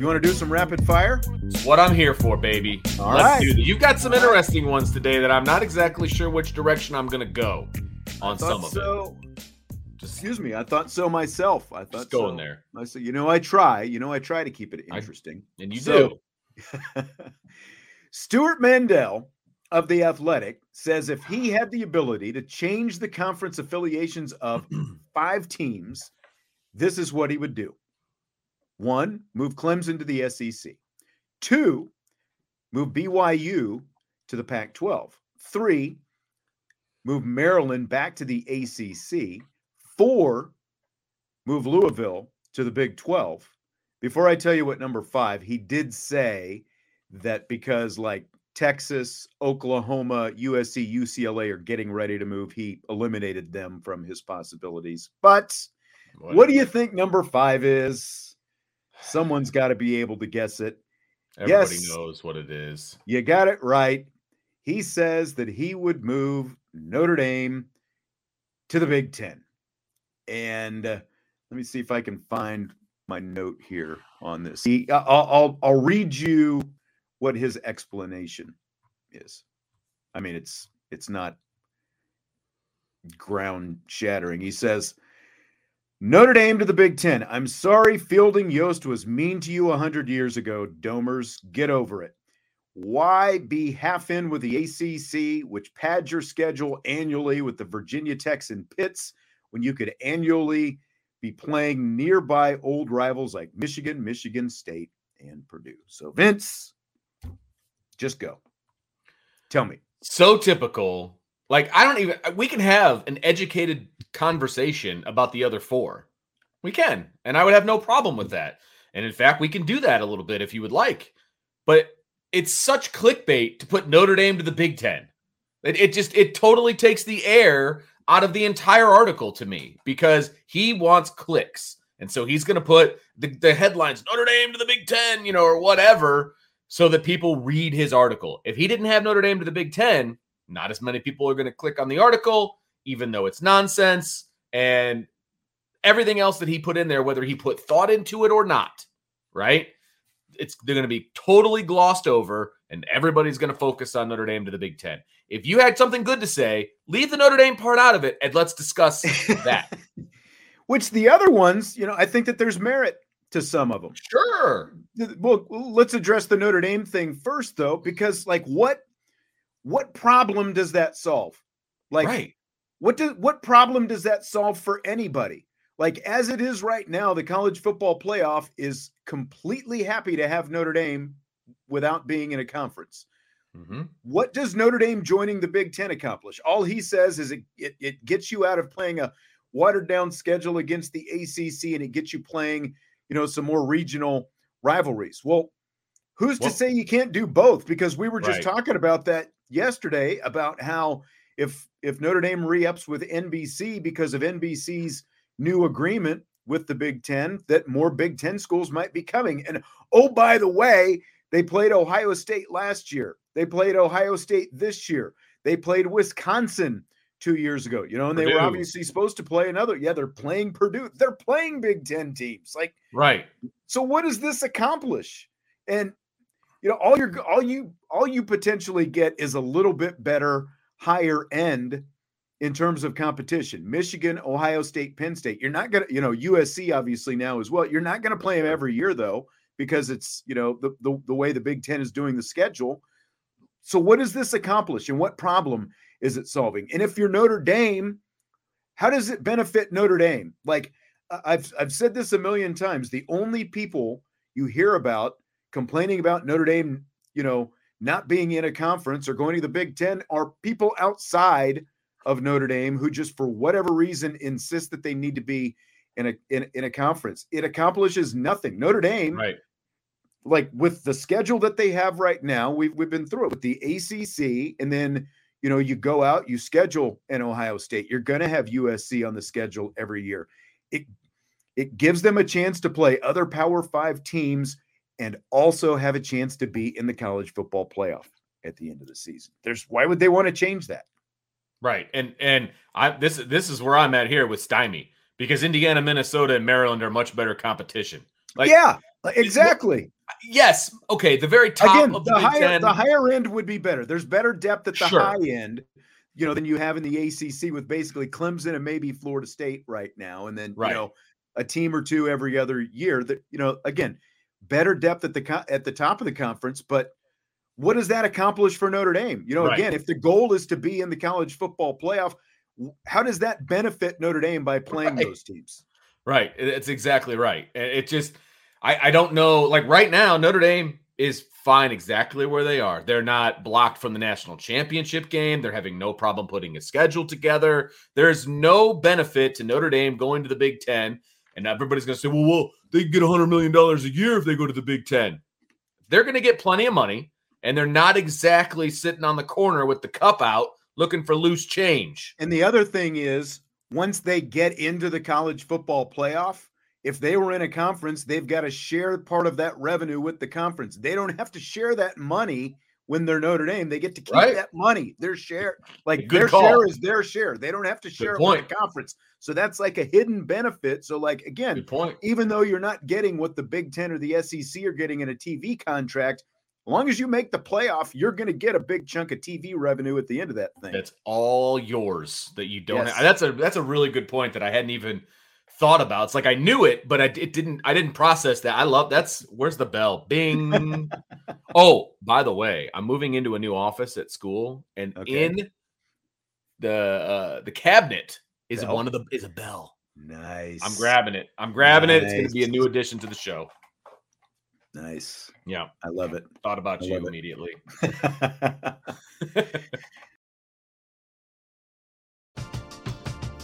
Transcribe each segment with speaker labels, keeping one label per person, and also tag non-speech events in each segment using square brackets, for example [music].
Speaker 1: you want to do some rapid fire?
Speaker 2: It's what I'm here for, baby.
Speaker 1: All
Speaker 2: Let's
Speaker 1: right.
Speaker 2: You've got some interesting ones today that I'm not exactly sure which direction I'm going to go on some of
Speaker 1: so.
Speaker 2: it. Just
Speaker 1: Excuse me, I thought so myself. I thought
Speaker 2: Just go
Speaker 1: so.
Speaker 2: there.
Speaker 1: I said, you know, I try. You know, I try to keep it
Speaker 2: I-
Speaker 1: interesting.
Speaker 2: and you
Speaker 1: So-
Speaker 2: do. [laughs]
Speaker 1: Stewart Mandel of The Athletic says if he had the ability to change the conference affiliations of [clears throat] five teams, this is what he would do. One, move Clemson to the SEC. Two, move BYU to the Pac 12. Three, move Maryland back to the ACC. Four, move Louisville to the Big 12. Before I tell you what number five, he did say that because like Texas, Oklahoma, USC, UCLA are getting ready to move, he eliminated them from his possibilities. But what do you think number five is? Someone's got to be able to guess it.
Speaker 2: Everybody
Speaker 1: Yes.
Speaker 2: knows what it is.
Speaker 1: You got it right. He says that he would move Notre Dame to the Big Ten. And uh, let me see if I can find my note here on this. He, I'll, I'll, I'll read you what his explanation is. I mean, it's it's not ground shattering. He says, Notre Dame to the Big Ten. I'm sorry Fielding Yost was mean to you 100 years ago, Domers. Get over it. Why be half in with the ACC, which pads your schedule annually with the Virginia Techs and Pitts, when you could annually be playing nearby old rivals like Michigan, Michigan State, and Purdue? So, Vince, just go. Tell me.
Speaker 2: So typical. Like, I don't even, we can have an educated conversation about the other four. We can. And I would have no problem with that. And in fact, we can do that a little bit if you would like. But it's such clickbait to put Notre Dame to the Big Ten. It, it just, it totally takes the air out of the entire article to me because he wants clicks. And so he's going to put the, the headlines Notre Dame to the Big Ten, you know, or whatever, so that people read his article. If he didn't have Notre Dame to the Big Ten, not as many people are going to click on the article, even though it's nonsense. And everything else that he put in there, whether he put thought into it or not, right? It's they're going to be totally glossed over, and everybody's going to focus on Notre Dame to the Big Ten. If you had something good to say, leave the Notre Dame part out of it, and let's discuss [laughs] that.
Speaker 1: Which the other ones, you know, I think that there's merit to some of them.
Speaker 2: sure.
Speaker 1: Well, let's address the Notre Dame thing first, though, because like what what problem does that solve? Like
Speaker 2: right.
Speaker 1: what does what problem does that solve for anybody? Like as it is right now, the college football playoff is completely happy to have Notre Dame without being in a conference.
Speaker 2: Mhm.
Speaker 1: What does Notre Dame joining the Big Ten accomplish? All he says is it, it, it gets you out of playing a watered down schedule against the ACC and it gets you playing, you know, some more regional rivalries. Well, who's
Speaker 2: Well-
Speaker 1: to say you can't do both? Because we were just
Speaker 2: Right.
Speaker 1: talking about that yesterday about how if if Notre Dame re-ups with NBC because of NBC's new agreement with the Big Ten, that more Big Ten schools might be coming. And oh, by the way, they played Ohio State last year. They played Ohio State this year. They played Wisconsin two years ago. You know, and they Purdue. were obviously supposed to play another. Yeah, they're playing Purdue. They're playing Big Ten teams. Like,
Speaker 2: right.
Speaker 1: So what does this accomplish? And you know, all you're all you all you potentially get is a little bit better, higher end in terms of competition. Michigan, Ohio State, Penn State. You're not gonna, you know, USC obviously now as well. You're not gonna play them every year though, because it's you know the the, the way the Big Ten is doing the schedule. So what does this accomplish, and what problem is it solving? And if you're Notre Dame, how does it benefit Notre Dame? Like I've I've said this a million times. The only people you hear about complaining about Notre Dame, you know, not being in a conference or going to the Big Ten are people outside of Notre Dame who just for whatever reason insist that they need to be in a in, in a conference. It accomplishes nothing. Notre Dame,
Speaker 2: right?
Speaker 1: Like with the schedule that they have right now, we've we've been through it with the ACC, and then you know you go out, you schedule in Ohio State. You're going to have USC on the schedule every year. It it gives them a chance to play other Power Five teams and also have a chance to be in the college football playoff at the end of the season. There's why would they want to change that?
Speaker 2: Right. And and I this this is where I'm at here with Stymie because Indiana, Minnesota, and Maryland are much better competition.
Speaker 1: Like Yeah, exactly.
Speaker 2: Yes. Okay. The very top Again,
Speaker 1: the, the higher 10. the higher end would be better. There's better depth at the sure. high end, you know, than you have in the ACC with basically Clemson and maybe Florida State right now, and then right. you know a team or two every other year. That you know, again, better depth at the at the top of the conference, but what does that accomplish for Notre Dame? You know, right. again, if the goal is to be in the college football playoff, how does that benefit Notre Dame by playing right. those teams?
Speaker 2: Right. It's exactly right. It just, I, I don't know. Like right now, Notre Dame is fine exactly where they are. They're not blocked from the national championship game. They're having no problem putting a schedule together. There's no benefit to Notre Dame going to the Big Ten. And everybody's going to say, well, well, they can get $100 million a year if they go to the Big Ten. They're going to get plenty of money and they're not exactly sitting on the corner with the cup out looking for loose change.
Speaker 1: And the other thing is, once they get into the college football playoff, if they were in a conference, they've got to share part of that revenue with the conference. They don't have to share that money when they're Notre Dame. They get to keep right. that money. Their share, like their call. share is their share. They don't have to share it with the conference. So that's like a hidden benefit. So, like again, even though you're not getting what the Big Ten or the SEC are getting in a TV contract, as long as you make the playoff, you're going to get a big chunk of TV revenue at the end of that thing.
Speaker 2: That's all yours that you don't yes. have. That's a that's a really good point that I hadn't even thought about. It's like I knew it, but I it didn't I didn't process that. I love that's where's the bell? Bing. [laughs] oh, by the way, I'm moving into a new office at school and okay. in the uh the cabinet is bell. one of the is a bell.
Speaker 1: Nice.
Speaker 2: I'm grabbing it. I'm grabbing nice. it. It's going to be a new addition to the show.
Speaker 1: Nice.
Speaker 2: Yeah.
Speaker 1: I love it.
Speaker 2: Thought about I you immediately. [laughs] [laughs]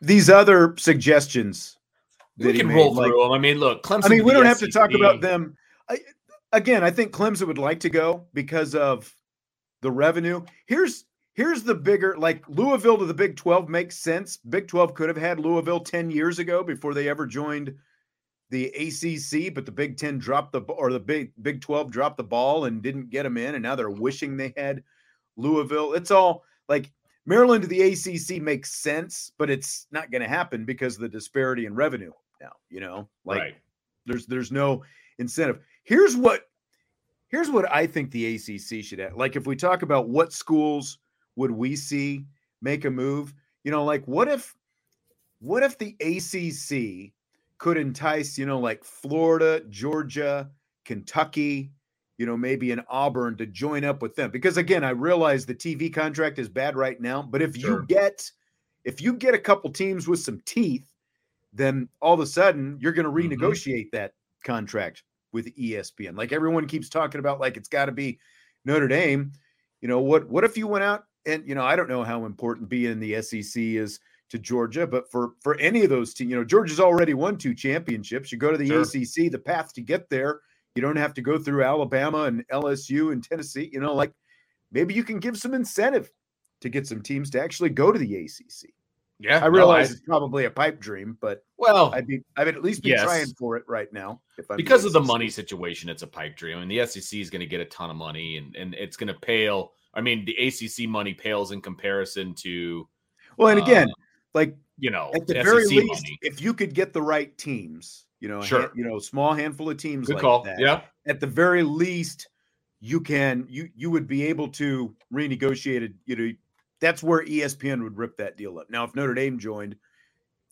Speaker 1: These other suggestions
Speaker 2: We can
Speaker 1: made,
Speaker 2: roll
Speaker 1: like-
Speaker 2: through them. I mean, look, Clemson.
Speaker 1: I mean, we don't have to talk about them. I, again, I think Clemson would like to go because of the revenue. Here's here's the bigger like Louisville to the Big 12 makes sense. Big 12 could have had Louisville 10 years ago before they ever joined the ACC, but the Big 10 dropped the or the Big Big 12 dropped the ball and didn't get them in and now they're wishing they had Louisville. It's all like Maryland to the ACC makes sense, but it's not going to happen because of the disparity in revenue now, you know? Like
Speaker 2: right.
Speaker 1: there's there's no incentive. Here's what here's what I think the ACC should have. Like if we talk about what schools would we see make a move, you know, like what if what if the ACC could entice, you know, like Florida, Georgia, Kentucky, you know, maybe an Auburn to join up with them. Because again, I realize the TV contract is bad right now, but if
Speaker 2: Sure.
Speaker 1: you get if you get a couple teams with some teeth, then all of a sudden you're going to
Speaker 2: Mhm.
Speaker 1: renegotiate that contract with ESPN. Like everyone keeps talking about like it's got to be Notre Dame. You know, what what if you went out and you know, I don't know how important being in the SEC is to Georgia, but for for any of those teams, you know, Georgia's already won two championships. You go to the
Speaker 2: Sure.
Speaker 1: ACC, the path to get there, you don't have to go through Alabama and LSU and Tennessee. You know, like maybe you can give some incentive to get some teams to actually go to the ACC.
Speaker 2: Yeah.
Speaker 1: I
Speaker 2: no,
Speaker 1: realize it's probably a pipe dream, but
Speaker 2: well,
Speaker 1: I'd be I'd at least be
Speaker 2: Yes.
Speaker 1: trying for it right now. If I'm
Speaker 2: because of the money situation, it's a pipe dream. I mean, the SEC is going to get a ton of money, and and it's going to pale. I mean, the ACC money pales in comparison to
Speaker 1: Well, and again,
Speaker 2: uh,
Speaker 1: like
Speaker 2: you know
Speaker 1: at the
Speaker 2: SEC
Speaker 1: very least,
Speaker 2: money.
Speaker 1: if you could get the right teams, you know, a
Speaker 2: Sure.
Speaker 1: hand- you know, small handful of teams
Speaker 2: Good
Speaker 1: like
Speaker 2: call.
Speaker 1: that.
Speaker 2: Yeah.
Speaker 1: At the very least, you can you you would be able to renegotiate it. You know, that's where ESPN would rip that deal up. Now, if Notre Dame joined,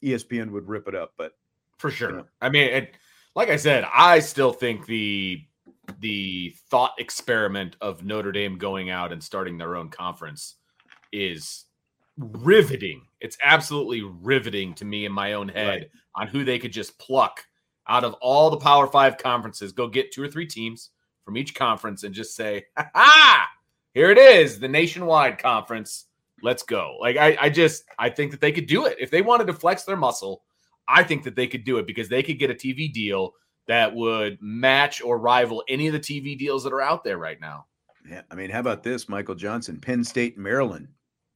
Speaker 1: ESPN would rip it up. But
Speaker 2: for sure.
Speaker 1: know.
Speaker 2: I mean, it, like I said, I still think the the thought experiment of Notre Dame going out and starting their own conference is riveting. It's absolutely riveting to me in my own head
Speaker 1: Right.
Speaker 2: on who they could just pluck out of all the Power Five conferences, go get two or three teams from each conference and just say, [laughs] "Ha ha! Here it is, the nationwide conference. Let's go." Like I, I just, I think that they could do it if they wanted to flex their muscle. I think that they could do it because they could get a TV deal that would match or rival any of the TV deals that are out there right now.
Speaker 1: yeah, I mean, how about this, Michael Johnson, Penn State, Maryland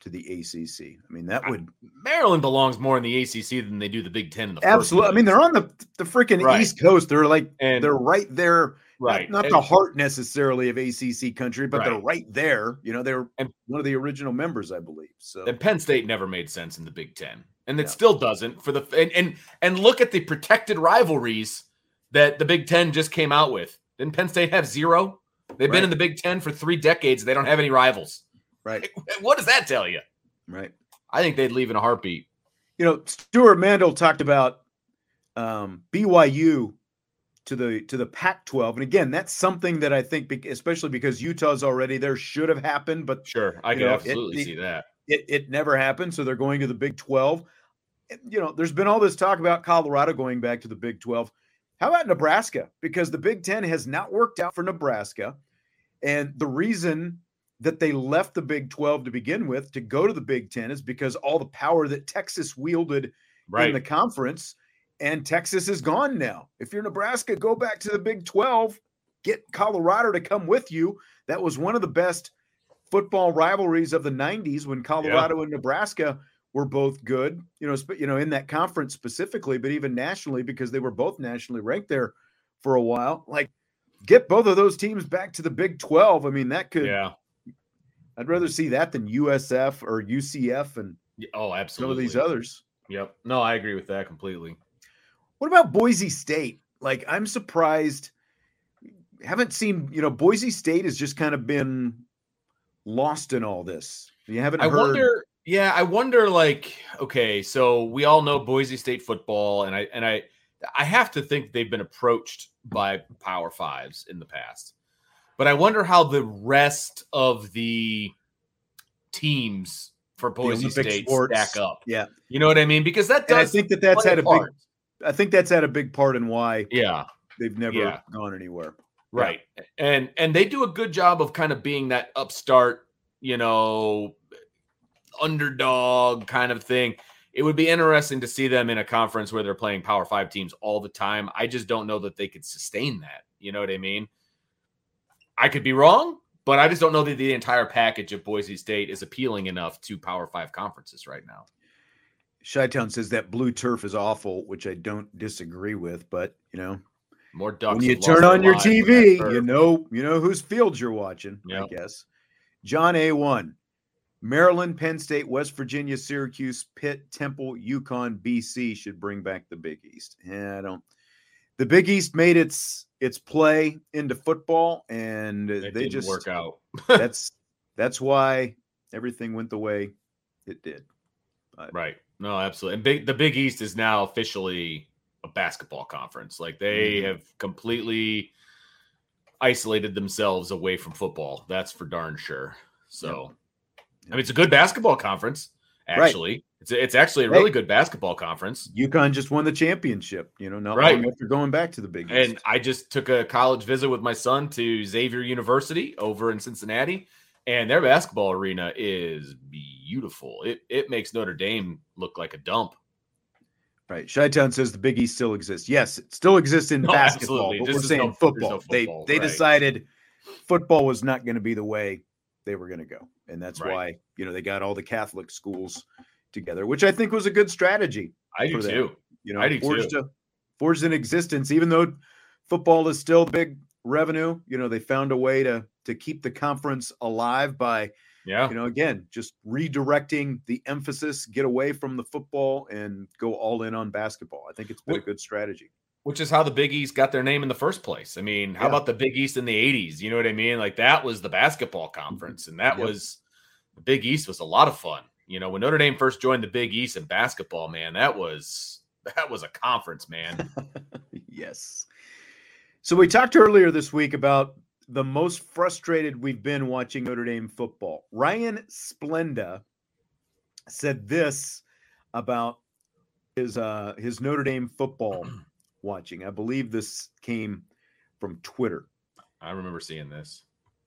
Speaker 1: to the ACC? I mean, that would
Speaker 2: Maryland belongs more in the ACC than they do the Big Ten in the
Speaker 1: absolutely. I mean, they're on the the freaking
Speaker 2: Right.
Speaker 1: East Coast. They're like
Speaker 2: and
Speaker 1: they're right there. not-
Speaker 2: right,
Speaker 1: Not,
Speaker 2: and,
Speaker 1: the heart necessarily of ACC country, but they're
Speaker 2: Right.
Speaker 1: right there. You know, they're
Speaker 2: And-
Speaker 1: one of the original members, I believe. So
Speaker 2: and Penn State never made sense in the Big Ten, and it
Speaker 1: No.
Speaker 2: still doesn't for the and and and look at the protected rivalries that the Big Ten just came out with. Didn't Penn State have zero? They've been in the Big Ten for three decades. They don't have any rivals.
Speaker 1: Right, [laughs]
Speaker 2: What does that tell you?
Speaker 1: right.
Speaker 2: I think they'd leave in a heartbeat.
Speaker 1: You know, Stewart Mandel talked about um, BYU to the to the Pac-12, and again, that's something that I think, especially because Utah's already there, should have happened, but
Speaker 2: Sure, I can
Speaker 1: know,
Speaker 2: absolutely
Speaker 1: the-
Speaker 2: see that.
Speaker 1: it it never happened. So they're going to the Big 12. You know, there's been all this talk about Colorado going back to the Big 12. How about Nebraska? Because the Big 10 has not worked out for Nebraska. And the reason that they left the Big 12 to begin with to go to the Big 10 is because all the power that Texas wielded
Speaker 2: Right.
Speaker 1: in the conference and Texas is gone now. If you're Nebraska, go back to the Big 12, get Colorado to come with you. That was one of the best football rivalries of the 90s when Colorado and Nebraska were both good, you know, you know, in that conference specifically, but even nationally because they were both nationally ranked there for a while. Like get both of those teams back to the Big 12. I mean, that could
Speaker 2: yeah.
Speaker 1: I'd rather see that than USF or UCF and
Speaker 2: Oh,
Speaker 1: some
Speaker 2: absolutely.
Speaker 1: of these others.
Speaker 2: Yep. No, I agree with that completely.
Speaker 1: What about Boise State? Like, I'm surprised. Haven't seen, you know, Boise State has just kind of been lost in all this. You haven't
Speaker 2: I
Speaker 1: heard.
Speaker 2: wonder. Yeah, I wonder. Like, okay, so we all know Boise State football, and I and I I have to think they've been approached by Power Fives in the past, but I wonder how the rest of the teams for Boise State sports. stack up.
Speaker 1: Yeah,
Speaker 2: you know what I mean? Because that does.
Speaker 1: And I think that that's had a part. big. I think that's had a big part in why.
Speaker 2: Yeah,
Speaker 1: they've never yeah. gone anywhere.
Speaker 2: Right, yeah. and and they do a good job of kind of being that upstart, you know, underdog kind of thing. It would be interesting to see them in a conference where they're playing Power Five teams all the time. I just don't know that they could sustain that. You know what I mean? I could be wrong, but I just don't know that the entire package of Boise State is appealing enough to Power Five conferences right now.
Speaker 1: Chi-Town says that blue turf is awful, which I don't disagree with, but you know,
Speaker 2: more ducks.
Speaker 1: When you turn on your TV, you know, you know whose fields you're watching. Yep. I guess. John A one, Maryland, Penn State, West Virginia, Syracuse, Pitt, Temple, UConn, BC should bring back the Big East. Yeah, I don't. The Big East made its its play into football, and they just
Speaker 2: work out. [laughs] [laughs]
Speaker 1: that's that's why everything went the way it did.
Speaker 2: But, right. No, absolutely. And big the Big East is now officially a basketball conference. Like they mm-hmm. have completely isolated themselves away from football. That's for darn sure. So, I mean, it's a good basketball conference. Actually, right. it's it's actually a really hey, good basketball conference.
Speaker 1: UConn just won the championship. You know, not right. long after going back to the Big
Speaker 2: East. And I just took a college visit with my son to Xavier University over in Cincinnati, and their basketball arena is beautiful. It it makes Notre Dame look like a dump.
Speaker 1: Right. Chi-Town says the Big East still exists. Yes, it still exists in [laughs] no, basketball, absolutely. but we're saying no, football. No football. They they right. decided football was not going to be the way they were going to go. And that's right. why, you know, they got all the Catholic schools together, which I think was a good strategy.
Speaker 2: I do too.
Speaker 1: You know, I do forged, too. A, forged an existence, even though football is still big revenue, you know, they found a way to to keep the conference alive by
Speaker 2: yeah.
Speaker 1: You know, again, just redirecting the emphasis, get away from the football and go all in on basketball. I think it's been a good strategy.
Speaker 2: Which is how the Big East got their name in the first place. I mean, how yeah. about the Big East in the 80s? You know what I mean? Like that was the basketball conference, and that yep. was the Big East was a lot of fun. You know, when Notre Dame first joined the Big East in basketball, man, that was that was a conference, man. [laughs]
Speaker 1: yes. So we talked earlier this week about the most frustrated we've been watching Notre Dame football. Ryan Splenda said this about his uh, his Notre Dame football [clears throat] watching. I believe this came from Twitter.
Speaker 2: I remember seeing this. [laughs]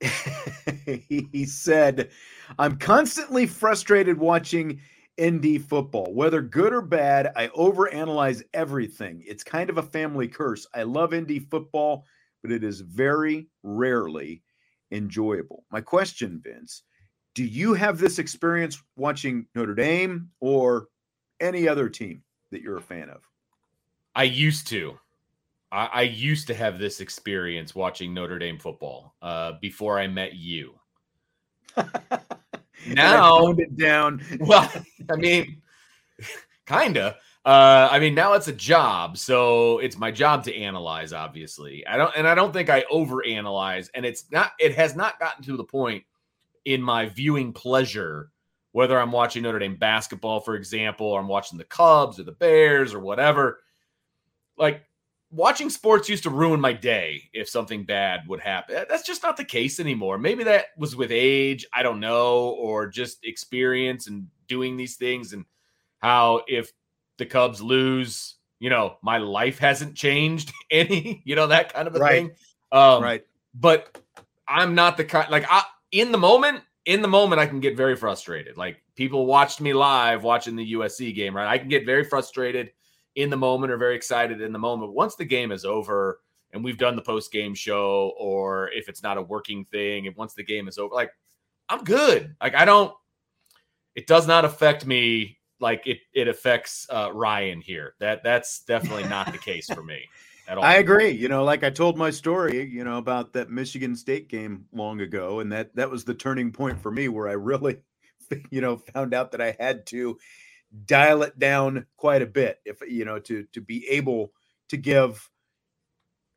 Speaker 1: he said, "I'm constantly frustrated watching ND football. Whether good or bad, I overanalyze everything. It's kind of a family curse. I love ND football." but it is very rarely enjoyable. My question, Vince, do you have this experience watching Notre Dame or any other team that you're a fan of?
Speaker 2: I used to. I, I used to have this experience watching Notre Dame football uh, before I met you. [laughs]
Speaker 1: now, it down. [laughs]
Speaker 2: well, I mean, kinda. Uh, I mean, now it's a job, so it's my job to analyze. Obviously, I don't, and I don't think I overanalyze, and it's not. It has not gotten to the point in my viewing pleasure, whether I'm watching Notre Dame basketball, for example, or I'm watching the Cubs or the Bears or whatever. Like watching sports used to ruin my day if something bad would happen. That's just not the case anymore. Maybe that was with age, I don't know, or just experience and doing these things and how if the Cubs lose, you know, my life hasn't changed [laughs] any, you know, that kind of a right. thing.
Speaker 1: Um, right.
Speaker 2: But I'm not the kind like I in the moment, in the moment, I can get very frustrated. Like people watched me live watching the USC game, right? I can get very frustrated in the moment or very excited in the moment. Once the game is over and we've done the post game show, or if it's not a working thing, and once the game is over, like I'm good. Like I don't, it does not affect me like it it affects uh, Ryan here. That that's definitely [laughs] not the case for me at all.
Speaker 1: I agree. You know, like I told my story, you know, about that Michigan State game long ago, and that that was the turning point for me where I really, [laughs] you know, found out that I had to dial it down quite a bit if you know to to be able to give,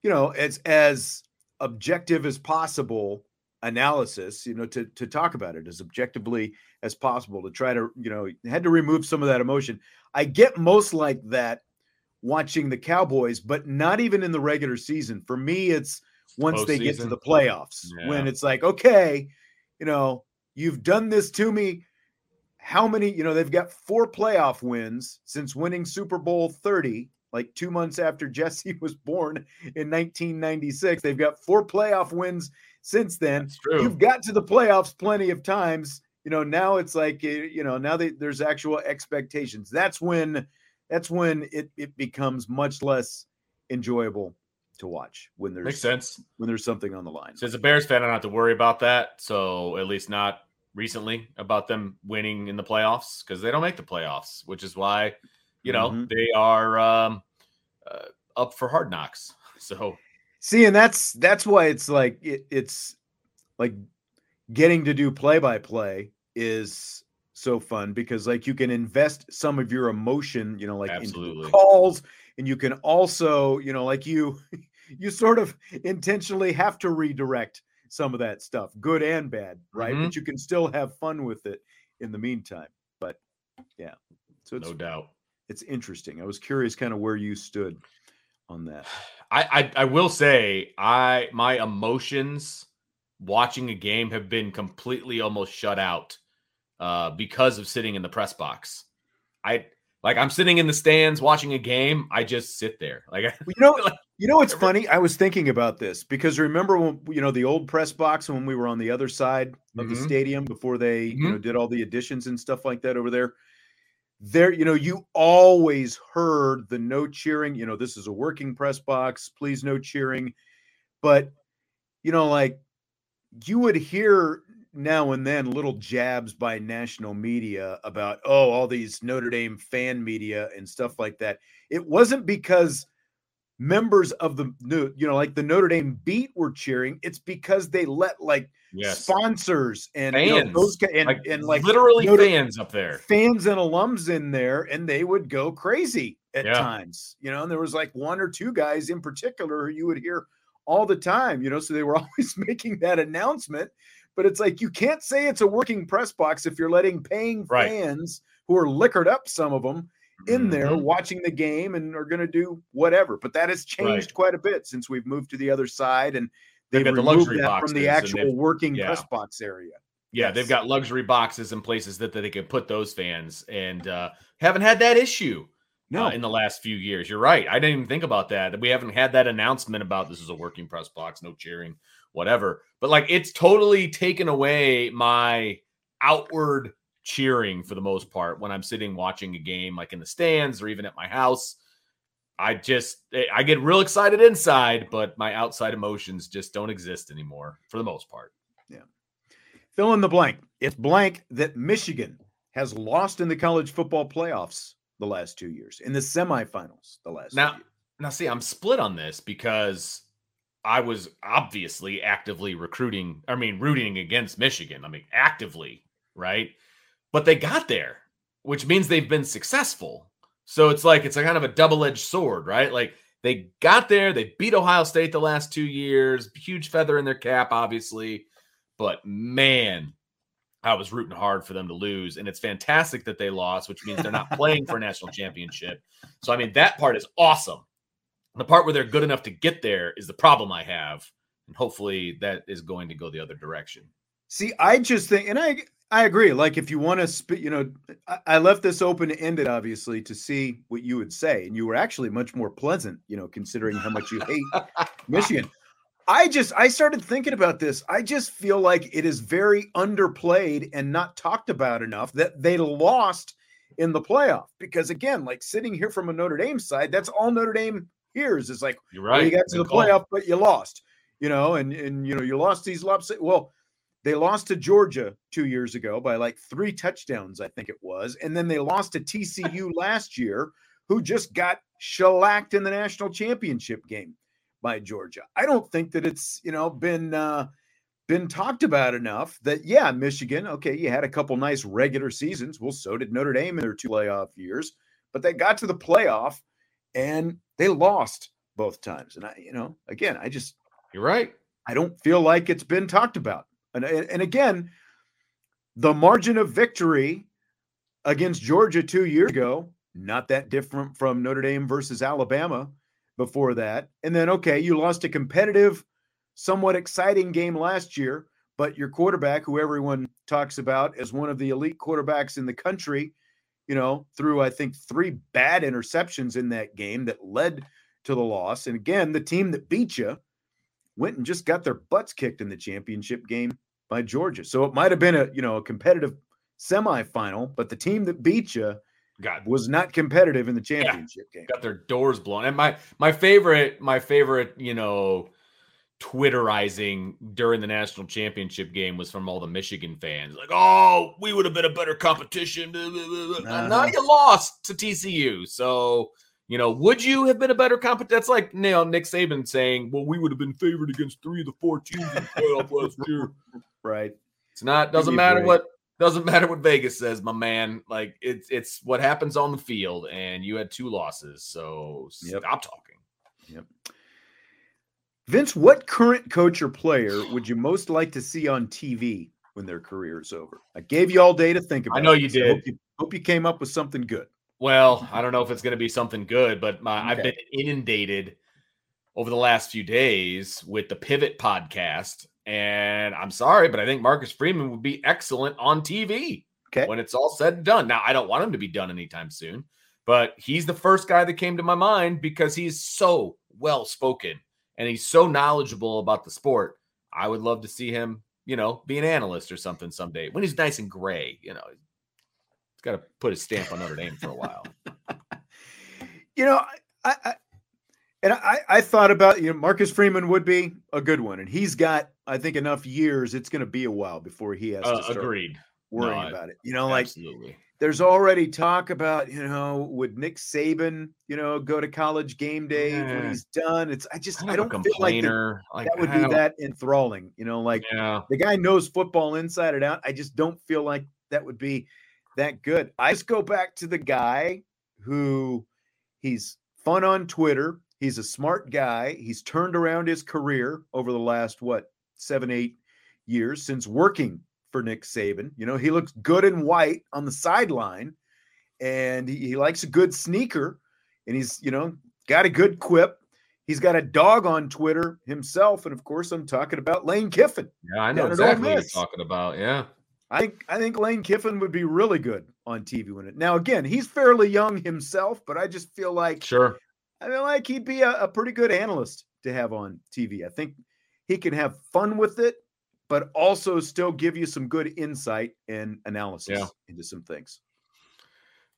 Speaker 1: you know, as as objective as possible analysis, you know, to to talk about it as objectively as possible to try to, you know, had to remove some of that emotion. I get most like that watching the Cowboys, but not even in the regular season. For me, it's once they get to the playoffs yeah. when it's like, okay, you know, you've done this to me. How many, you know, they've got four playoff wins since winning Super Bowl 30, like two months after [laughs] Jesse was born in 1996. They've got four playoff wins since then. You've got to the playoffs plenty of times. You know, now it's like, eh, you know, now they, there's actual expectations. That's when, that's when it, it becomes much less enjoyable to watch when there's
Speaker 2: makes sense
Speaker 1: when there's something on the line.
Speaker 2: So as a Bears fan, I don't have to worry about that. So at least not recently about them winning in the playoffs because they don't make the playoffs, which is why you know mm-hmm. they are um, uh, up for hard knocks. [laughs] So
Speaker 1: see, and that's that's why it's like it, it's like getting to do play by play is so fun because like you can invest some of your emotion, you know, like Absolutely. calls, and you can also, you know, like you [laughs] you sort of intentionally have to redirect some of that stuff, good and bad, right? Mm-hmm. But you can still have fun with it in the meantime. But yeah,
Speaker 2: so it's, no doubt,
Speaker 1: it's interesting. I was curious, kind of where you stood on that.
Speaker 2: I, I I will say, I my emotions watching a game have been completely almost shut out uh, because of sitting in the press box. I like I'm sitting in the stands watching a game. I just sit there. Like [laughs]
Speaker 1: you know, you know what's funny? I was thinking about this because remember when you know the old press box when we were on the other side of mm-hmm. the stadium before they mm-hmm. you know did all the additions and stuff like that over there. There, you know, you always heard the no cheering. You know, this is a working press box. Please no cheering. But you know, like you would hear now and then little jabs by national media about oh all these Notre Dame fan media and stuff like that. It wasn't because members of the you know like the Notre Dame beat were cheering. It's because they let like yes. sponsors and
Speaker 2: fans you
Speaker 1: know,
Speaker 2: those and, like, and like literally Notre, fans up there,
Speaker 1: fans and alums in there, and they would go crazy at yeah. times. You know, and there was like one or two guys in particular who you would hear all the time. You know, so they were [laughs] always making that announcement but it's like you can't say it's a working press box if you're letting paying right. fans who are liquored up, some of them, in mm-hmm. there watching the game and are going to do whatever. But that has changed right. quite a bit since we've moved to the other side and they've, they've removed the that from the actual working yeah. press box area.
Speaker 2: Yeah, yes. they've got luxury boxes and places that, that they can put those fans and uh, haven't had that issue. Uh, no, uh, in the last few years, you're right. I didn't even think about that. We haven't had that announcement about this is a working press box, no cheering whatever. But like it's totally taken away my outward cheering for the most part when I'm sitting watching a game like in the stands or even at my house. I just eh, I get real excited inside, but my outside emotions just don't exist anymore for the most part.
Speaker 1: Yeah. Fill in the blank. It's blank that Michigan has lost in the college football playoffs the last two years, in the semifinals the last
Speaker 2: now. Now, see, I'm split on this because I was obviously actively recruiting, I mean, rooting against Michigan. I mean, actively, right? But they got there, which means they've been successful. So it's like, it's a kind of a double edged sword, right? Like they got there, they beat Ohio State the last two years, huge feather in their cap, obviously. But man, I was rooting hard for them to lose. And it's fantastic that they lost, which means they're not [laughs] playing for a national championship. So, I mean, that part is awesome. The part where they're good enough to get there is the problem I have. And hopefully that is going to go the other direction.
Speaker 1: See, I just think, and I I agree. Like, if you want to, sp- you know, I, I left this open ended, obviously, to see what you would say, and you were actually much more pleasant, you know, considering how much you hate Michigan. [laughs] I just I started thinking about this. I just feel like it is very underplayed and not talked about enough that they lost in the playoff. Because again, like sitting here from a Notre Dame side, that's all Notre Dame hears is like
Speaker 2: you're right. Well,
Speaker 1: you got to the call. playoff, but you lost. You know, and and you know you lost these lopsided. Well, they lost to Georgia two years ago by like three touchdowns, I think it was, and then they lost to TCU [laughs] last year, who just got shellacked in the national championship game by Georgia. I don't think that it's you know been uh, been talked about enough that yeah, Michigan, okay, you had a couple nice regular seasons. Well, so did Notre Dame in their two playoff years, but they got to the playoff and they lost both times. And I, you know, again, I just
Speaker 2: you're right.
Speaker 1: I don't feel like it's been talked about And, and again, the margin of victory against Georgia two years ago, not that different from Notre Dame versus Alabama before that. And then, okay, you lost a competitive, somewhat exciting game last year, but your quarterback, who everyone talks about as one of the elite quarterbacks in the country, you know, threw, I think, three bad interceptions in that game that led to the loss. And again, the team that beat you went and just got their butts kicked in the championship game by Georgia. So it might have been a, you know, a competitive semifinal, but the team that beat you God. was not competitive in the championship yeah. game.
Speaker 2: Got their doors blown. And my my favorite, my favorite, you know, Twitterizing during the national championship game was from all the Michigan fans. Like, oh, we would have been a better competition. Uh-huh. Now you lost to TCU. So, you know, would you have been a better competition? That's like you know, Nick Saban saying, well, we would have been favored against three of the four teams in the playoff last [laughs] year.
Speaker 1: Right.
Speaker 2: It's not, doesn't matter what doesn't [laughs] matter what Vegas says, my man. Like it's it's what happens on the field, and you had two losses, so yep. stop talking.
Speaker 1: Yep. Vince, what current coach or player would you most like to see on TV when their career is over? I gave you all day to think about.
Speaker 2: I know you did.
Speaker 1: Hope you, hope you, came up with something good.
Speaker 2: Well, I don't know if it's going to be something good, but my, okay. I've been inundated over the last few days with the Pivot podcast and I'm sorry, but I think Marcus Freeman would be excellent on TV okay. when it's all said and done. Now, I don't want him to be done anytime soon, but he's the first guy that came to my mind because he's so well spoken and he's so knowledgeable about the sport. I would love to see him, you know, be an analyst or something someday when he's nice and gray. You know, he's got to put his stamp on Notre Dame for a while. [laughs]
Speaker 1: you know, I, I and I, I thought about you know Marcus Freeman would be a good one, and he's got I think enough years. It's going to be a while before he has
Speaker 2: uh,
Speaker 1: to start
Speaker 2: agreed
Speaker 1: worrying no, about it. You know, like absolutely. There's already talk about you know would Nick Saban you know go to college game day yeah. when he's done. It's I just I don't feel like, the, like that would be that enthralling. You know, like yeah. the guy knows football inside and out. I just don't feel like that would be that good. I just go back to the guy who he's fun on Twitter He's a smart guy. He's turned around his career over the last, what, seven, eight years since working for Nick Saban. You know, he looks good in white on the sideline and he, he likes a good sneaker and he's, you know, got a good quip. He's got a dog on Twitter himself. And of course, I'm talking about Lane Kiffin.
Speaker 2: Yeah, I know exactly what you're talking about. Yeah.
Speaker 1: I think I think Lane Kiffin would be really good on TV when it now again he's fairly young himself, but I just feel like
Speaker 2: sure
Speaker 1: I feel like he'd be a, a pretty good analyst to have on TV. I think he can have fun with it, but also still give you some good insight and analysis yeah. into some things.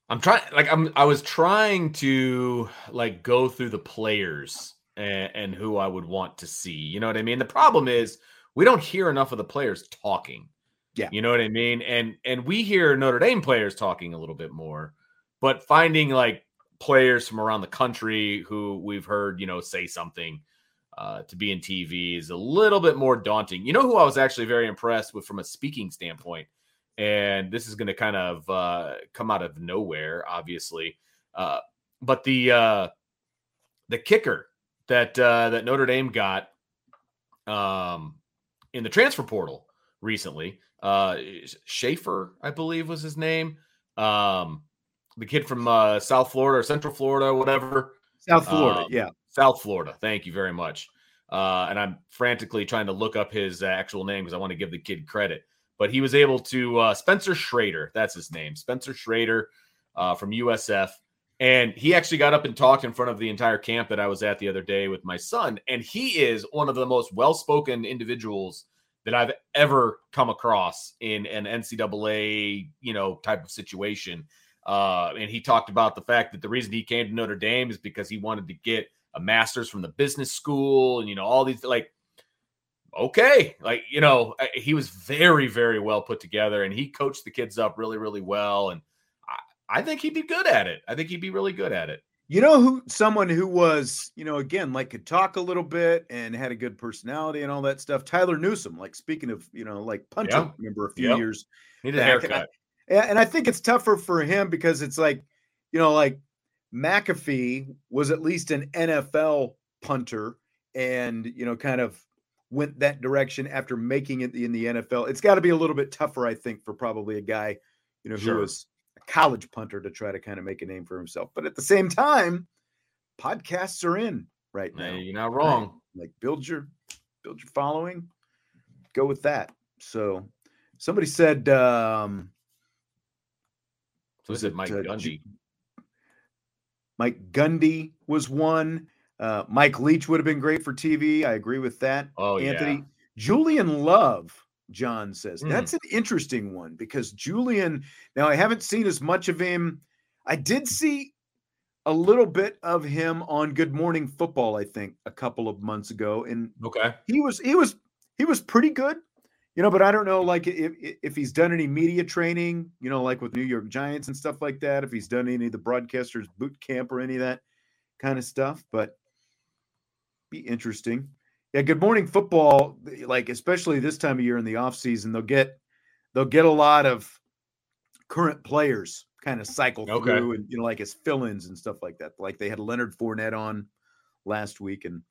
Speaker 2: I'm trying like I'm I was trying to like go through the players and, and, who I would want to see. You know what I mean? The problem is we don't hear enough of the players talking.
Speaker 1: Yeah.
Speaker 2: You know what I mean? And and we hear Notre Dame players talking a little bit more, but finding like players from around the country who we've heard, you know, say something uh, to be in TV is a little bit more daunting. You know who I was actually very impressed with from a speaking standpoint, and this is going to kind of uh, come out of nowhere, obviously, uh, but the uh, the kicker that uh, that Notre Dame got um, in the transfer portal recently, uh, Schaefer, I believe was his name. Um, the kid from uh, South Florida or Central Florida, whatever.
Speaker 1: South Florida, um, yeah.
Speaker 2: South Florida. Thank you very much. Uh, and I'm frantically trying to look up his uh, actual name because I want to give the kid credit. But he was able to uh, Spencer Shrader. That's his name, Spencer Shrader uh, from USF. And he actually got up and talked in front of the entire camp that I was at the other day with my son. And he is one of the most well-spoken individuals that I've ever come across in an NCAA, you know, type of situation. Uh, and he talked about the fact that the reason he came to Notre Dame is because he wanted to get a master's from the business school and, you know, all these like, okay, like, you know, he was very, very well put together and he coached the kids up really, really well. And I, I think he'd be good at it. I think he'd be really good at it.
Speaker 1: You know who someone who was, you know, again, like could talk a little bit and had a good personality and all that stuff. Tyler Newsome, like speaking of, you know, like Punter, yep. remember a few years.
Speaker 2: Need a haircut.
Speaker 1: Yeah, and I think it's tougher for him because it's like, you know, like McAfee was at least an NFL punter and, you know, kind of went that direction after making it in the NFL. It's got to be a little bit tougher, I think, for probably a guy, you know,
Speaker 2: Sure.
Speaker 1: who was college punter to try to kind of make a name for himself. But at the same time, podcasts are in right now.
Speaker 2: Hey, you're not wrong.
Speaker 1: Like build your build your following, go with that. So somebody said um
Speaker 2: So
Speaker 1: Was
Speaker 2: it Mike
Speaker 1: uh,
Speaker 2: Gundy?
Speaker 1: Mike Gundy was one. Uh, Mike Leach would have been great for TV. I agree with that.
Speaker 2: Oh, yeah.
Speaker 1: Anthony Julian Love, John says
Speaker 2: Hmm.
Speaker 1: that's an interesting one because Julian. Now I haven't seen as much of him. I did see a little bit of him on Good Morning Football. I think a couple of months ago, and
Speaker 2: Okay.
Speaker 1: he was he was he was pretty good you know but i don't know like if if he's done any media training you know like with new york giants and stuff like that if he's done any of the broadcasters boot camp or any of that kind of stuff but be interesting yeah good morning football like especially this time of year in the off season they'll get they'll get a lot of current players kind of cycle
Speaker 2: Okay.
Speaker 1: through and you know like as fill-ins and stuff like that like they had leonard Fournette on last week and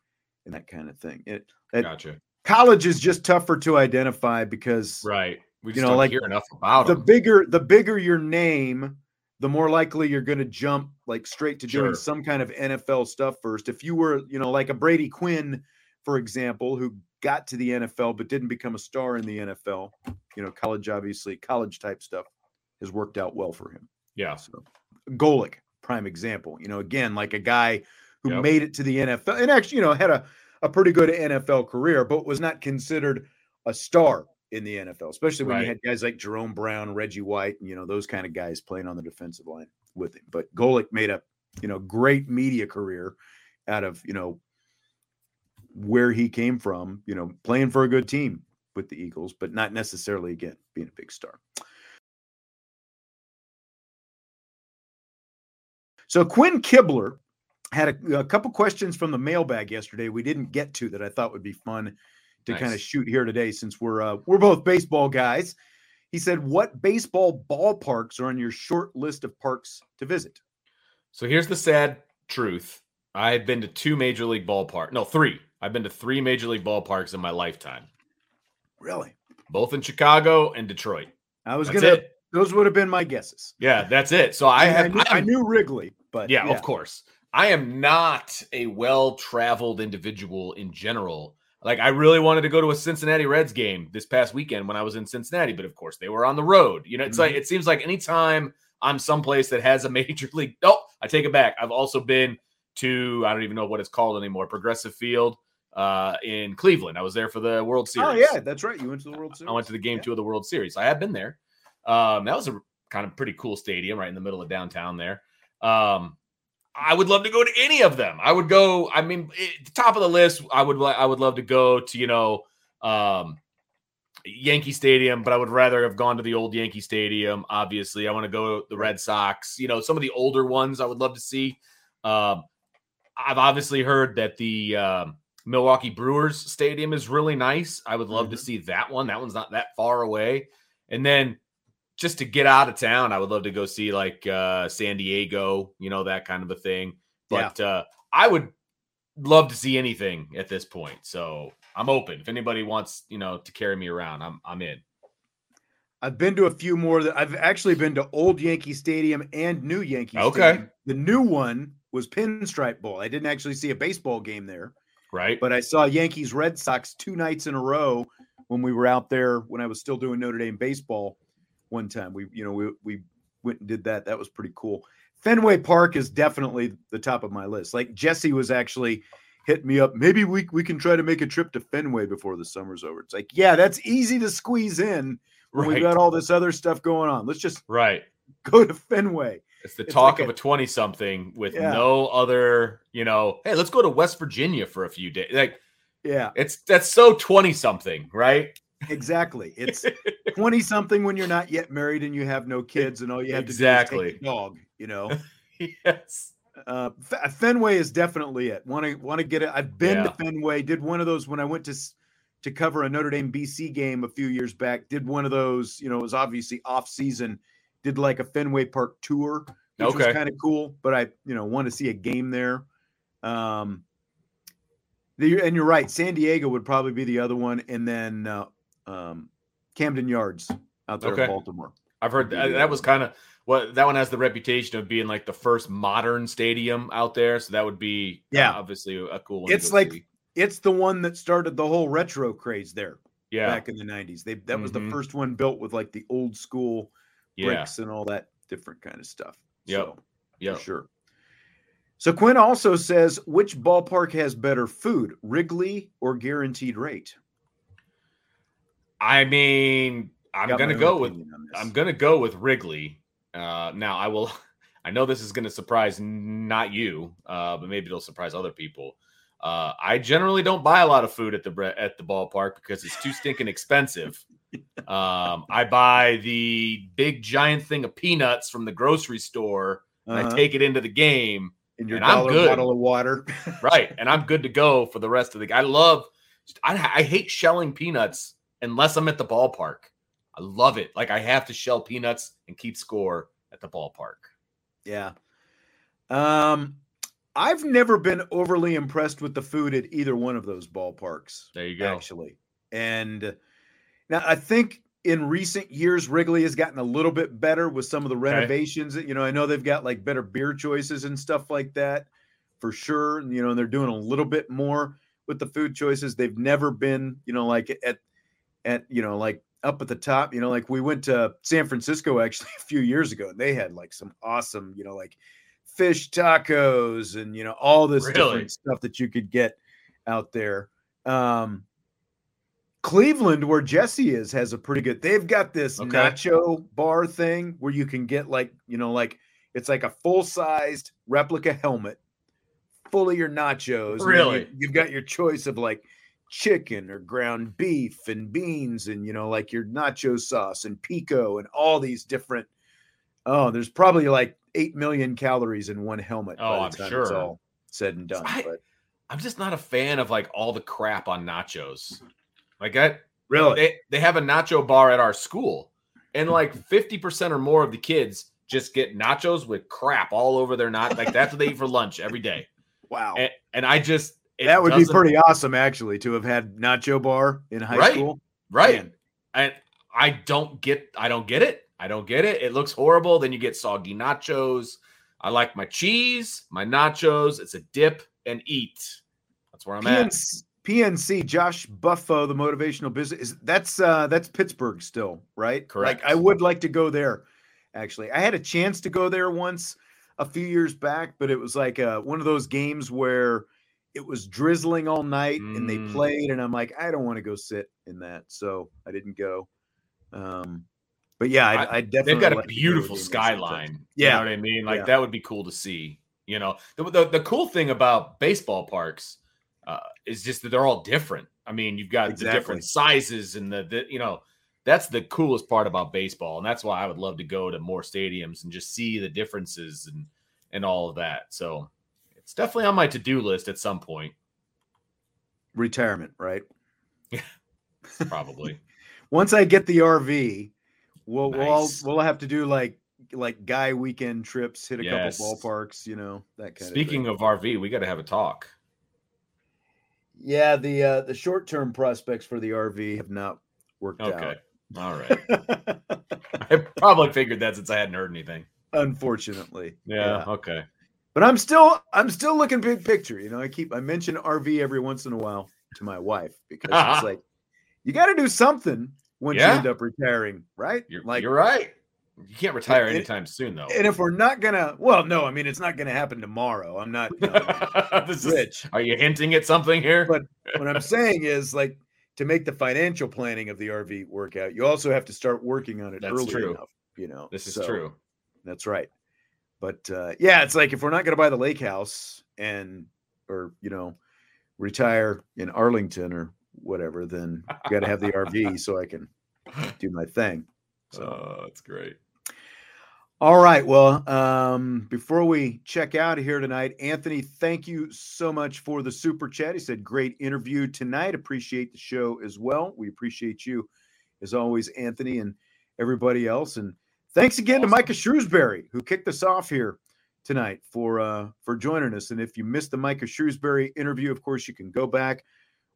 Speaker 1: and that kind of thing it, it
Speaker 2: Gotcha.
Speaker 1: college is just tougher to identify because
Speaker 2: Right. We
Speaker 1: You know,
Speaker 2: don't
Speaker 1: like,
Speaker 2: hear enough about
Speaker 1: the
Speaker 2: him.
Speaker 1: bigger the bigger your name the more likely you're going to jump like straight to doing
Speaker 2: Sure.
Speaker 1: some kind of NFL stuff first if you were you know like a Brady Quinn for example who got to the NFL but didn't become a star in the NFL you know college obviously college type stuff has worked out well for him
Speaker 2: yeah.
Speaker 1: so Golic, prime example. You know, again, like a guy who
Speaker 2: Yep.
Speaker 1: made it to the NFL and actually, you know, had a, a pretty good NFL career, but was not considered a star in the NFL, especially when you had guys like Jerome Brown, Reggie White, and you know, those kind of guys playing on the defensive line with him. But Golic made a, you know, great media career out of, you know, where he came from, you know, playing for a good team with the Eagles, but not necessarily again being a big star. So Quinn Kibler had a, a couple questions from the mailbag yesterday we didn't get to that I thought would be fun to kind of shoot here today since we're uh, we're both baseball guys. He said, "What baseball ballparks are on your short list of parks to visit?"
Speaker 2: So here's the sad truth. I've been to two major league ballparks. No, three. I've been to three major league ballparks in my lifetime,
Speaker 1: Really,
Speaker 2: both in Chicago and Detroit.
Speaker 1: I was
Speaker 2: That's
Speaker 1: gonna.
Speaker 2: it.
Speaker 1: Those would have been my guesses.
Speaker 2: Yeah, that's it. So I
Speaker 1: mean,
Speaker 2: have.
Speaker 1: knew, I knew Wrigley, but
Speaker 2: yeah, of course. I am not a well-traveled individual in general. Like I really wanted to go to a Cincinnati Reds game this past weekend when I was in Cincinnati, but of course they were on the road. You know, it's like
Speaker 1: Mhm.
Speaker 2: it seems like anytime I'm someplace that has a [laughs] major league. Oh, I take it back. I've also been to I don't even know what it's called anymore. Progressive Field uh in Cleveland. I was there for the World Series.
Speaker 1: Oh yeah, that's right. You went to the World Series.
Speaker 2: I went to the game
Speaker 1: Yeah.
Speaker 2: two of the World Series. I have been there. Um, that was a kind of pretty cool stadium right in the middle of downtown there. Um, I would love to go to any of them. I would go. I mean, it, top of the list. I would. I would love to go to you know, um, Yankee Stadium, but I would rather have gone to the old Yankee Stadium. Obviously, I want to go to the Red Sox. You know, some of the older ones I would love to see. Um, I've obviously heard that the um, Milwaukee Brewers Stadium is really nice. I would love to see that one. That one's not that far away. And then just to get out of town, I would love to go see like uh, San Diego, you know, that kind of a thing.
Speaker 1: Yeah.
Speaker 2: But uh, I would love to see anything at this point. So I'm open. If anybody wants, you know, to carry me around, I'm I'm in.
Speaker 1: I've been to a few more. That I've actually been to old Yankee Stadium and new Yankee
Speaker 2: Okay.
Speaker 1: Stadium. The new one was Pinstripe Bowl. I didn't actually see a baseball game there,
Speaker 2: Right.
Speaker 1: but I saw Yankees Red Sox two nights in a row when we were out there when I was still doing Notre Dame baseball. One time we, you know, we we went and did that. That was pretty cool. Fenway Park is definitely the top of my list. Like Jesse was actually hitting me up. Maybe we we can try to make a trip to Fenway before the summer's over. It's like, yeah, that's easy to squeeze in when
Speaker 2: right.
Speaker 1: we've got all this other stuff going on. Let's just
Speaker 2: right.
Speaker 1: go to Fenway.
Speaker 2: It's the
Speaker 1: It's
Speaker 2: talk
Speaker 1: like
Speaker 2: of
Speaker 1: a-
Speaker 2: a 20 something with
Speaker 1: Yeah.
Speaker 2: no other, you know, hey, let's go to West Virginia for a few days. Like
Speaker 1: Yeah,
Speaker 2: it's that's so 20 something, right?
Speaker 1: exactly. [laughs] It's 20 something when you're not yet married and you have no kids and all you have to do
Speaker 2: Exactly.
Speaker 1: is take a dog, you know. [laughs]
Speaker 2: yes.
Speaker 1: Uh, Fenway is definitely it. Want to want to get it. I've been
Speaker 2: Yeah.
Speaker 1: to Fenway. Did one of those when I went to to cover a Notre Dame BC game a few years back. Did one of those. You know, it was obviously off season. Did like a Fenway Park tour, which
Speaker 2: Okay.
Speaker 1: was kind of cool. But I, you know, want to see a game there. Um, The, and you're right. San Diego would probably be the other one, and then uh, um, Camden Yards out there
Speaker 2: Okay.
Speaker 1: in Baltimore.
Speaker 2: I've heard that, that was kind of what that one has the reputation of being like the first modern stadium out there. So that would be uh,
Speaker 1: Yeah.
Speaker 2: obviously a cool one.
Speaker 1: It's like
Speaker 2: see.
Speaker 1: it's the one that started the whole retro craze there
Speaker 2: yeah,
Speaker 1: back in the '90s. They that was the
Speaker 2: Mhm.
Speaker 1: first one built with like the old school
Speaker 2: yeah,
Speaker 1: bricks and all that different kind of stuff.
Speaker 2: Yep.
Speaker 1: So,
Speaker 2: yeah.
Speaker 1: sure. So Quinn also says, which ballpark has better food, Wrigley or Guaranteed Rate?
Speaker 2: I mean, I'm
Speaker 1: Got
Speaker 2: gonna go with
Speaker 1: opinion on this.
Speaker 2: I'm gonna go with Wrigley. Uh, now I will. [laughs] I know this is gonna surprise not you, uh, but maybe it'll surprise other people. Uh, I generally don't buy a lot of food at the at the ballpark because it's too stinking expensive. [laughs] Um, I buy the big giant thing of peanuts from the grocery store and I
Speaker 1: Uh-huh.
Speaker 2: take it into the game.
Speaker 1: in your
Speaker 2: and I'm
Speaker 1: dollar
Speaker 2: good.
Speaker 1: bottle of water. [laughs]
Speaker 2: Right, and I'm good to go for the rest of the. game. I love. I, I hate shelling peanuts unless I'm at the ballpark. I love it. Like I have to shell peanuts and keep score at the ballpark.
Speaker 1: yeah. Um, I've never been overly impressed with the food at either one of those ballparks.
Speaker 2: There you go.
Speaker 1: actually. And now I think in recent years, Wrigley has gotten a little bit better with some of the renovations. You know, I know they've got like better beer choices and stuff like that for sure. And, you know, and they're doing a little bit more with the food choices. They've never been, you know, like at, at, you know, like up at the top, you know, like we went to San Francisco [laughs] actually a few years ago and they had like some awesome, you know, like fish tacos and, you know, all this
Speaker 2: Really?
Speaker 1: different stuff that you could get out there. Um, Cleveland, where Jesse is, has a pretty good. They've got this
Speaker 2: Okay.
Speaker 1: nacho bar thing where you can get like you know like it's like a full sized replica helmet, full of your nachos. and you-
Speaker 2: Really?
Speaker 1: you've got your choice of like chicken or ground beef and beans and you know like your nacho sauce and pico and all these different. Oh, there's probably like eight million calories in one helmet.
Speaker 2: Oh, I'm
Speaker 1: time It's
Speaker 2: sure.
Speaker 1: all said and done.
Speaker 2: I-
Speaker 1: but
Speaker 2: I'm just not a fan of like all the crap on nachos. Like I,
Speaker 1: really,
Speaker 2: they they have a nacho bar at our school, and hmm. like 50 percent or more of the kids just get nachos with crap all over their not like that's what they eat for lunch every day.
Speaker 1: wow.
Speaker 2: And, and I just
Speaker 1: that would be pretty awesome, actually, to have had nacho bar in high
Speaker 2: Right.
Speaker 1: school.
Speaker 2: right.
Speaker 1: Man,
Speaker 2: and I don't get I don't get it. I don't get it. It looks horrible. Then you get soggy nachos. I like my cheese, my nachos. It's a dip and eat. That's where I'm at.
Speaker 1: PNC, Josh Buffo, the motivational business is that's uh that's Pittsburgh still, right?
Speaker 2: Correct.
Speaker 1: Like I would like to go there. Actually, I had a chance to go there once a few years back, but it was like uh, one of those games where it was drizzling all night and they
Speaker 2: Mm.
Speaker 1: played, and I'm like, I don't want to go sit in that, so I didn't go. Um, but yeah, I, I definitely
Speaker 2: They've got a
Speaker 1: like to go to a
Speaker 2: beautiful skyline.
Speaker 1: Yeah.
Speaker 2: You know what I mean? Like
Speaker 1: Yeah.
Speaker 2: that would be cool to see. You know, the, the, the cool thing about baseball parks uh, is just that they're all different. I mean, you've got the different sizes and the, the, you know, that's the coolest part about baseball. And that's why I would love to go to more stadiums and just see the differences and, and all of that. So it's definitely on my to do list at some point,
Speaker 1: Retirement, right?
Speaker 2: Yeah, [laughs] probably. [laughs]
Speaker 1: once I get the RV, we'll we'll all, we'll have to do like like guy weekend trips, hit a
Speaker 2: Yes.
Speaker 1: couple ballparks, you know that kind
Speaker 2: Speaking
Speaker 1: of.
Speaker 2: Speaking of RV, we got to have a talk.
Speaker 1: Yeah, the uh, the short term prospects for the RV have not worked out.
Speaker 2: Okay. All right. [laughs] I probably figured that since I hadn't heard anything.
Speaker 1: Unfortunately,
Speaker 2: Yeah. Okay.
Speaker 1: But I'm still I'm still looking big picture. You know, I keep I mention RV every once in a while to my wife because it's [laughs] like you got to do something once
Speaker 2: Yeah.
Speaker 1: you end up retiring, right?
Speaker 2: You're
Speaker 1: like
Speaker 2: you're right. You can't retire
Speaker 1: it-
Speaker 2: anytime soon, though.
Speaker 1: And if we're not gonna, well, no, I mean it's not gonna happen tomorrow. I'm not you know, [laughs]
Speaker 2: This is- are you hinting at something here?
Speaker 1: But what I'm saying is like to make the financial planning of the RV work out, you also have to start working on it
Speaker 2: That's
Speaker 1: early
Speaker 2: true.
Speaker 1: enough. You know,
Speaker 2: this is
Speaker 1: So,
Speaker 2: true.
Speaker 1: That's right. But uh, yeah, it's like if we're not to buy the lake house and or you know retire in Arlington or whatever, then you got to have the RV [laughs] so I can do my thing. So.
Speaker 2: Oh, that's great.
Speaker 1: All right. Well, um, before we check out here tonight, Anthony, thank you so much for the super chat. He said, great interview tonight. Appreciate the show as well. We appreciate you as always, Anthony, and everybody else. And thanks again
Speaker 2: Awesome.
Speaker 1: to Micah Shrewsberry, who kicked us off here tonight for uh, for joining us. And if you missed the Micah Shrewsberry interview, of course you can go back,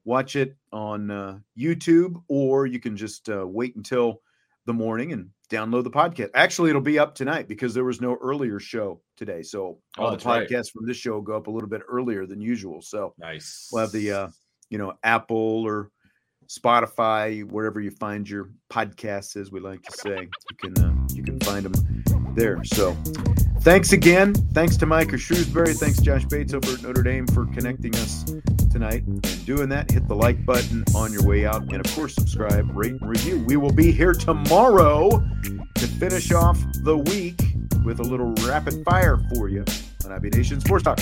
Speaker 1: watch it on uh, YouTube, or you can just uh, wait until the morning and download the podcast. Actually, it'll be up tonight because there was no earlier show today. So all
Speaker 2: Oh,
Speaker 1: the
Speaker 2: that's right.
Speaker 1: podcasts from this show go up a little bit earlier than usual. So
Speaker 2: Nice.
Speaker 1: we'll have the uh, you know Apple or Spotify, wherever you find your podcasts, as we like to say, you can uh, you can find them there. So thanks again. Thanks to Micah Shrewsberry. Thanks Josh Bates over at Notre Dame for connecting us tonight and doing that. Hit the like button on your way out, and of course subscribe, rate, and review. We will be here tomorrow to finish off the week with a little rapid fire for you on IB Nation Sports Talk.